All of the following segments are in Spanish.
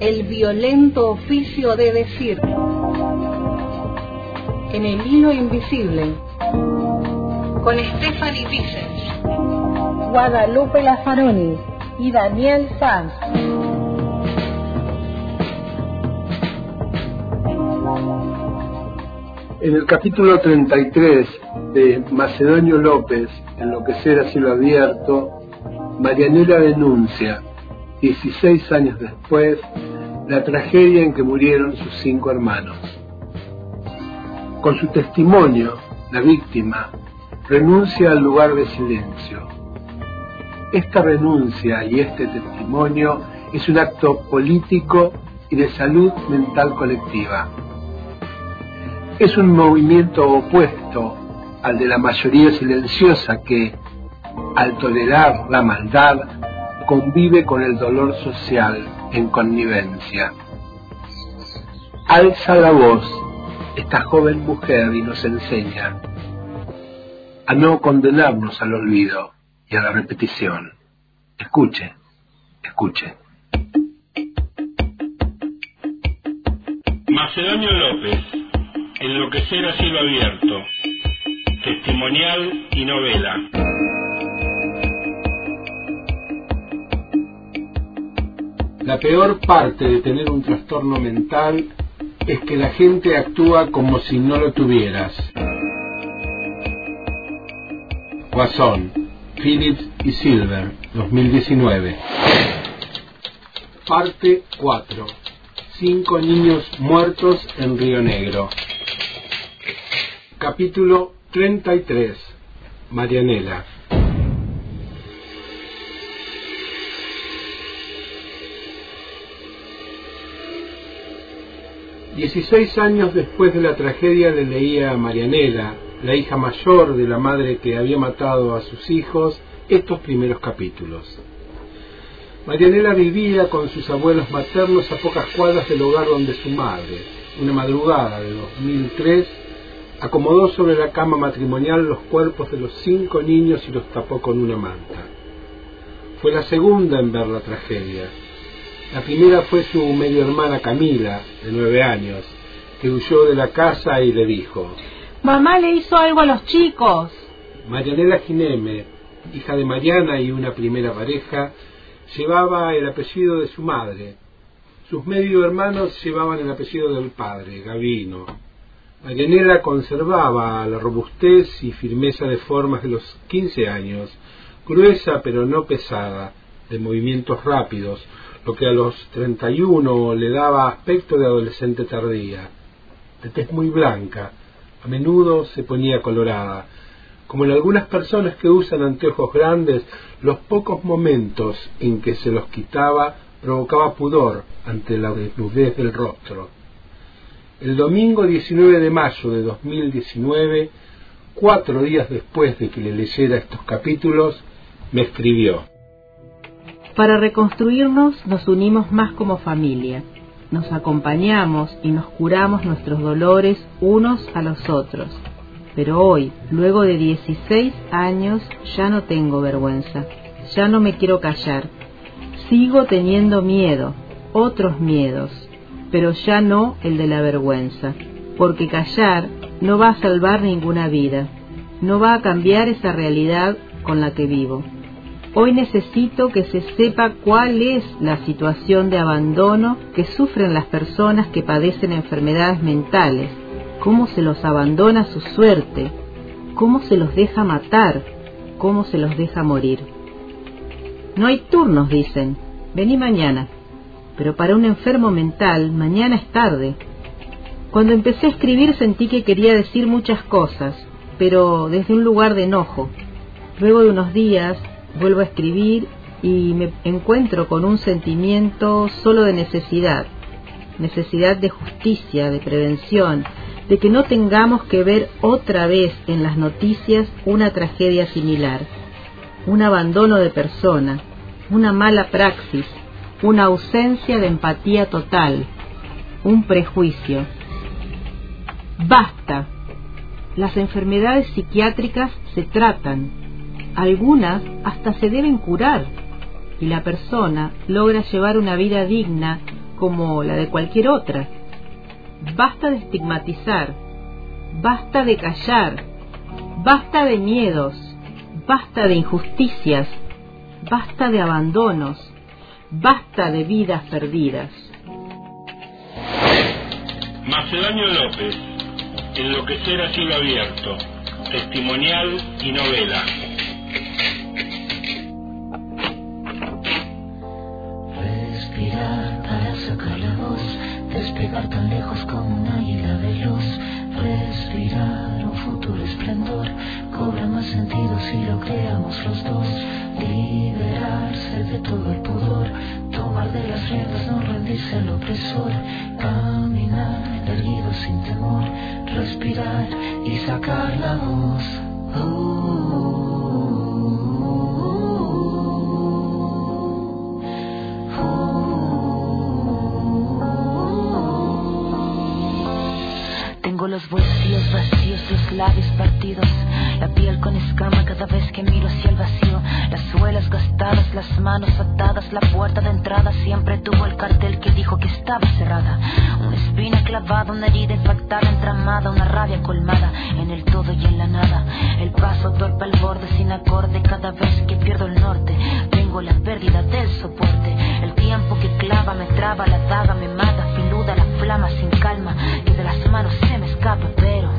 el violento oficio de decir. En el hilo invisible, con Stephanie Vicens, Guadalupe Lazaroni y Daniel Sanz. En el capítulo 33 de Macedonio López, Enloquecer a cielo abierto, Marianela denuncia, 16 años después, la tragedia en que murieron sus cinco hermanos. Con su testimonio, la víctima renuncia al lugar de silencio. Esta renuncia y este testimonio es un acto político y de salud mental colectiva. Es un movimiento opuesto al de la mayoría silenciosa que, al tolerar la maldad, convive con el dolor social en connivencia. Alza la voz esta joven mujer y nos enseña a no condenarnos al olvido y a la repetición. Escuche, escuche. Macedonio López, Enloquecer a cielo abierto, testimonial y novela. La peor parte de tener un trastorno mental es que la gente actúa como si no lo tuvieras. Guasón, Phillips y Silver, 2019. Parte 4. Cinco niños muertos en Río Negro. Capítulo 33. Marianela. Dieciséis años después de la tragedia le leía a Marianela, la hija mayor de la madre que había matado a sus hijos, estos primeros capítulos. Marianela vivía con sus abuelos maternos a pocas cuadras del hogar donde su madre, una madrugada de 2003, acomodó sobre la cama matrimonial los cuerpos de los cinco niños y los tapó con una manta. Fue la segunda en ver la tragedia. La primera fue su medio hermana Camila, de nueve años, que huyó de la casa y le dijo, Mamá le hizo algo a los chicos. Marianela Gineme, hija de Mariana y una primera pareja, llevaba el apellido de su madre. Sus medio hermanos llevaban el apellido del padre, Gavino. Marianela conservaba la robustez y firmeza de formas de los quince años, gruesa pero no pesada, de movimientos rápidos, lo que a los treinta y uno le daba aspecto de adolescente tardía. De tez muy blanca, a menudo se ponía colorada. Como en algunas personas que usan anteojos grandes, los pocos momentos en que se los quitaba provocaba pudor ante la desnudez del rostro. El domingo 19 de mayo de 2019, cuatro días después de que le leyera estos capítulos, me escribió. Para reconstruirnos nos unimos más como familia, nos acompañamos y nos curamos nuestros dolores unos a los otros. Pero hoy, luego de 16 años, ya no tengo vergüenza, ya no me quiero callar. Sigo teniendo miedo, otros miedos, pero ya no el de la vergüenza, porque callar no va a salvar ninguna vida, no va a cambiar esa realidad con la que vivo. Hoy necesito que se sepa cuál es la situación de abandono que sufren las personas que padecen enfermedades mentales, cómo se los abandona su suerte, cómo se los deja matar, cómo se los deja morir. No hay turnos, dicen, vení mañana pero para un enfermo mental mañana es tarde. Cuando empecé a escribir sentí que quería decir muchas cosas, pero desde un lugar de enojo. Luego de unos días vuelvo a escribir y me encuentro con un sentimiento solo de necesidad, necesidad de justicia, de prevención, de que no tengamos que ver otra vez en las noticias una tragedia similar, un abandono de persona, una mala praxis, una ausencia de empatía total, un prejuicio. Basta. Las enfermedades psiquiátricas se tratan, algunas hasta se deben curar, y la persona logra llevar una vida digna como la de cualquier otra. Basta de estigmatizar, basta de callar, basta de miedos, basta de injusticias, basta de abandonos, basta de vidas perdidas. Macedonio López, Enloquecer a cielo abierto, testimonial y novela. Despegar tan lejos como un águila veloz. Respirar un futuro esplendor, cobra más sentido si lo creamos los dos. Liberarse de todo el pudor, tomar de las riendas, no rendirse al opresor. Caminar erguido sin temor, respirar y sacar la voz. Tengo los bolsillos vacíos, los labios partidos, la piel con escama cada vez que miro hacia el vacío, las suelas gastadas, las manos atadas, la puerta de entrada siempre tuvo el cartel que dijo que estaba cerrada. Una espina clavada, una herida infectada, entramada, una rabia colmada en el todo y en la nada. El paso torpe al borde sin acorde cada vez que pierdo el norte. Tengo la pérdida del soporte, el tiempo que clava me traba, la daga me mata, flama sin calma, que de las manos se me escapa, pero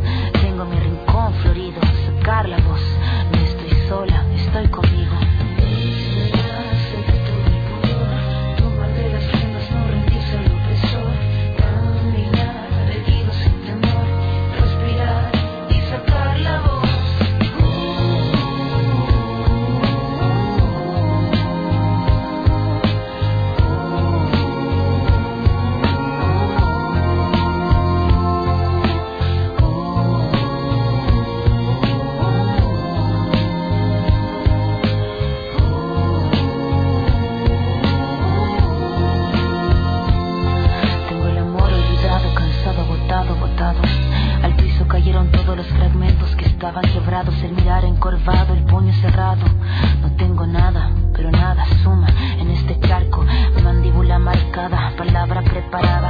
palabra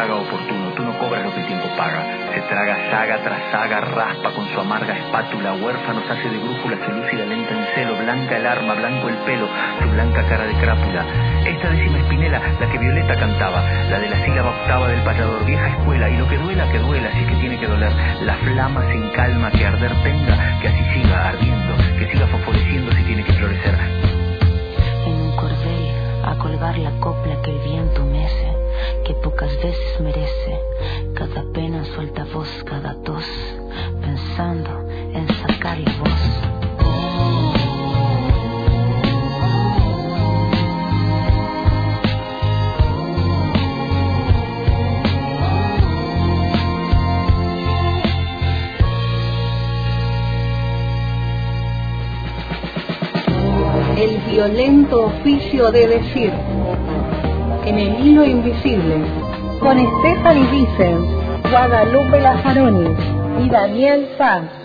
Estraga oportuno, tú no cobras lo que el tiempo paga. Se traga saga tras saga, raspa con su amarga espátula. Huérfanos hace de brújula, se lúcida lenta en celo. Blanca el arma, blanco el pelo, su blanca cara de crápula. Esta décima espinela, la que Violeta cantaba. La de la sílaba octava del payador, vieja escuela. Y lo que duela, que duela, si que tiene que doler. La flama sin calma, que arder tenga, que así siga ardiendo, que siga fosforeciendo si tiene que florecer. en un cordel a colgar la copla que el viento pocas veces merece. Cada pena suelta voz, cada tos, pensando en sacar la voz. El violento oficio de decir. En el hilo invisible. Con Stephanie Vicens, Guadalupe Lazaroni y Daniel Sanz.